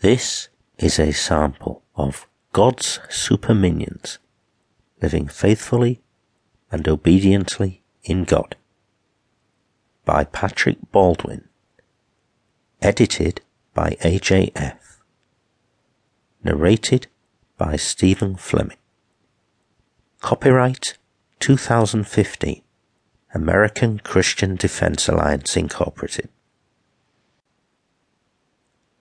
This is a sample of God's super minions living faithfully and obediently in God by Patrick Baldwin. Edited by AJF. Narrated by Stephan Fleming. Copyright 2015. American Christian Defense Alliance Incorporated.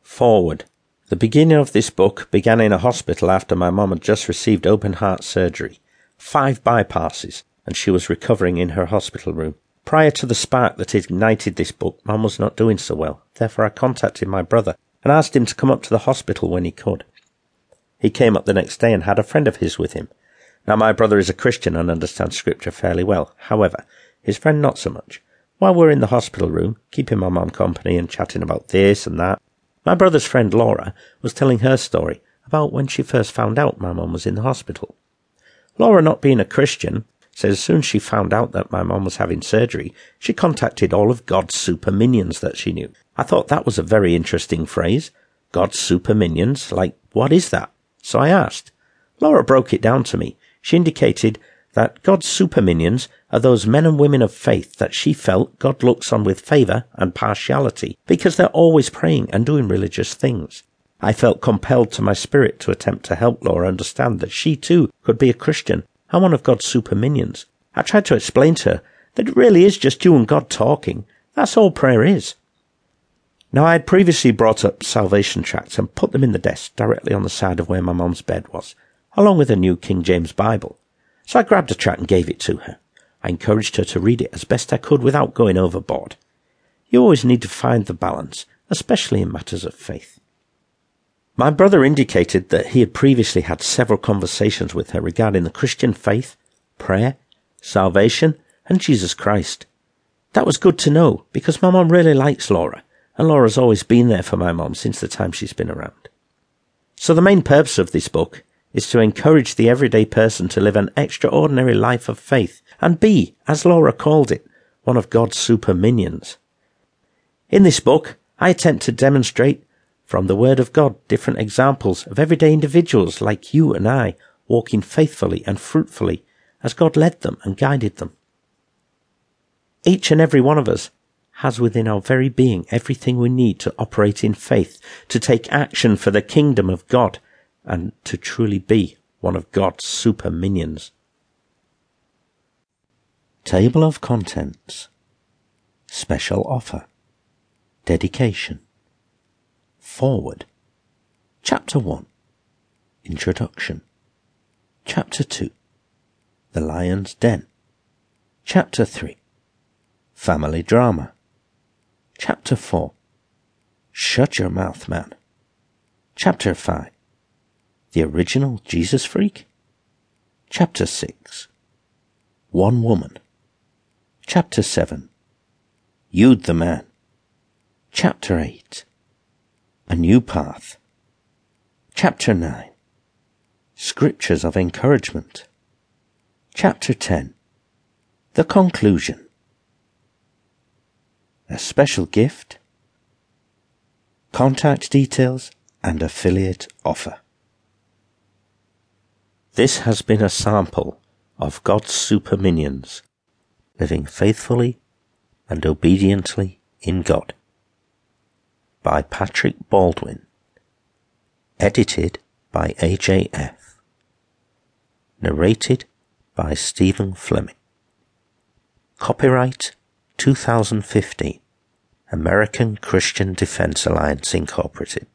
Forward. The beginning of this book began in a hospital after my mom had just received open heart surgery, five bypasses, and she was recovering in her hospital room. Prior to the spark that ignited this book, Mum was not doing so well. Therefore, I contacted my brother and asked him to come up to the hospital when he could. He came up the next day and had a friend of his with him. Now, my brother is a Christian and understands Scripture fairly well. However, his friend not so much. While we're in the hospital room, keeping my mum company and chatting about this and that, my brother's friend Laura was telling her story about when she first found out my mum was in the hospital. Laura, not being a Christian, says as soon as she found out that my mum was having surgery, she contacted all of God's super minions that she knew. I thought that was a very interesting phrase. God's super minions? Like, what is that? So I asked. Laura broke it down to me. She indicated that God's super minions are those men and women of faith that she felt God looks on with favour and partiality because they're always praying and doing religious things. I felt compelled to my spirit to attempt to help Laura understand that she too could be a Christian and one of God's super minions. I tried to explain to her that it really is just you and God talking. That's all prayer is. Now, I had previously brought up salvation tracts and put them in the desk directly on the side of where my mom's bed was, along with a new King James Bible. So I grabbed a tract and gave it to her. I encouraged her to read it as best I could without going overboard. You always need to find the balance, especially in matters of faith. My brother indicated that he had previously had several conversations with her regarding the Christian faith, prayer, salvation, and Jesus Christ. That was good to know because my mom really likes Laura, and Laura's always been there for my mom since the time she's been around. So the main purpose of this book is to encourage the everyday person to live an extraordinary life of faith and be, as Laura called it, one of God's super minions. In this book, I attempt to demonstrate from the Word of God different examples of everyday individuals like you and I walking faithfully and fruitfully as God led them and guided them. Each and every one of us has within our very being everything we need to operate in faith, to take action for the kingdom of God, and to truly be one of God's super minions. Table of Contents. Special Offer. Dedication. Forward. Chapter 1 Introduction. Chapter 2 The Lion's Den. Chapter 3 Family Drama. Chapter 4 Shut Your Mouth, Man. Chapter 5 the original Jesus Freak? Chapter 6 One Woman. Chapter 7 You'd the Man. Chapter 8 A New Path. Chapter 9 Scriptures of Encouragement. Chapter 10 The Conclusion. A Special Gift. Contact Details and Affiliate Offer this has been a sample of God's super minions living faithfully and obediently in God by Patrick Baldwin. Edited by AJF. Narrated by Stephan Fleming. Copyright 2015. American Christian Defense Alliance Incorporated.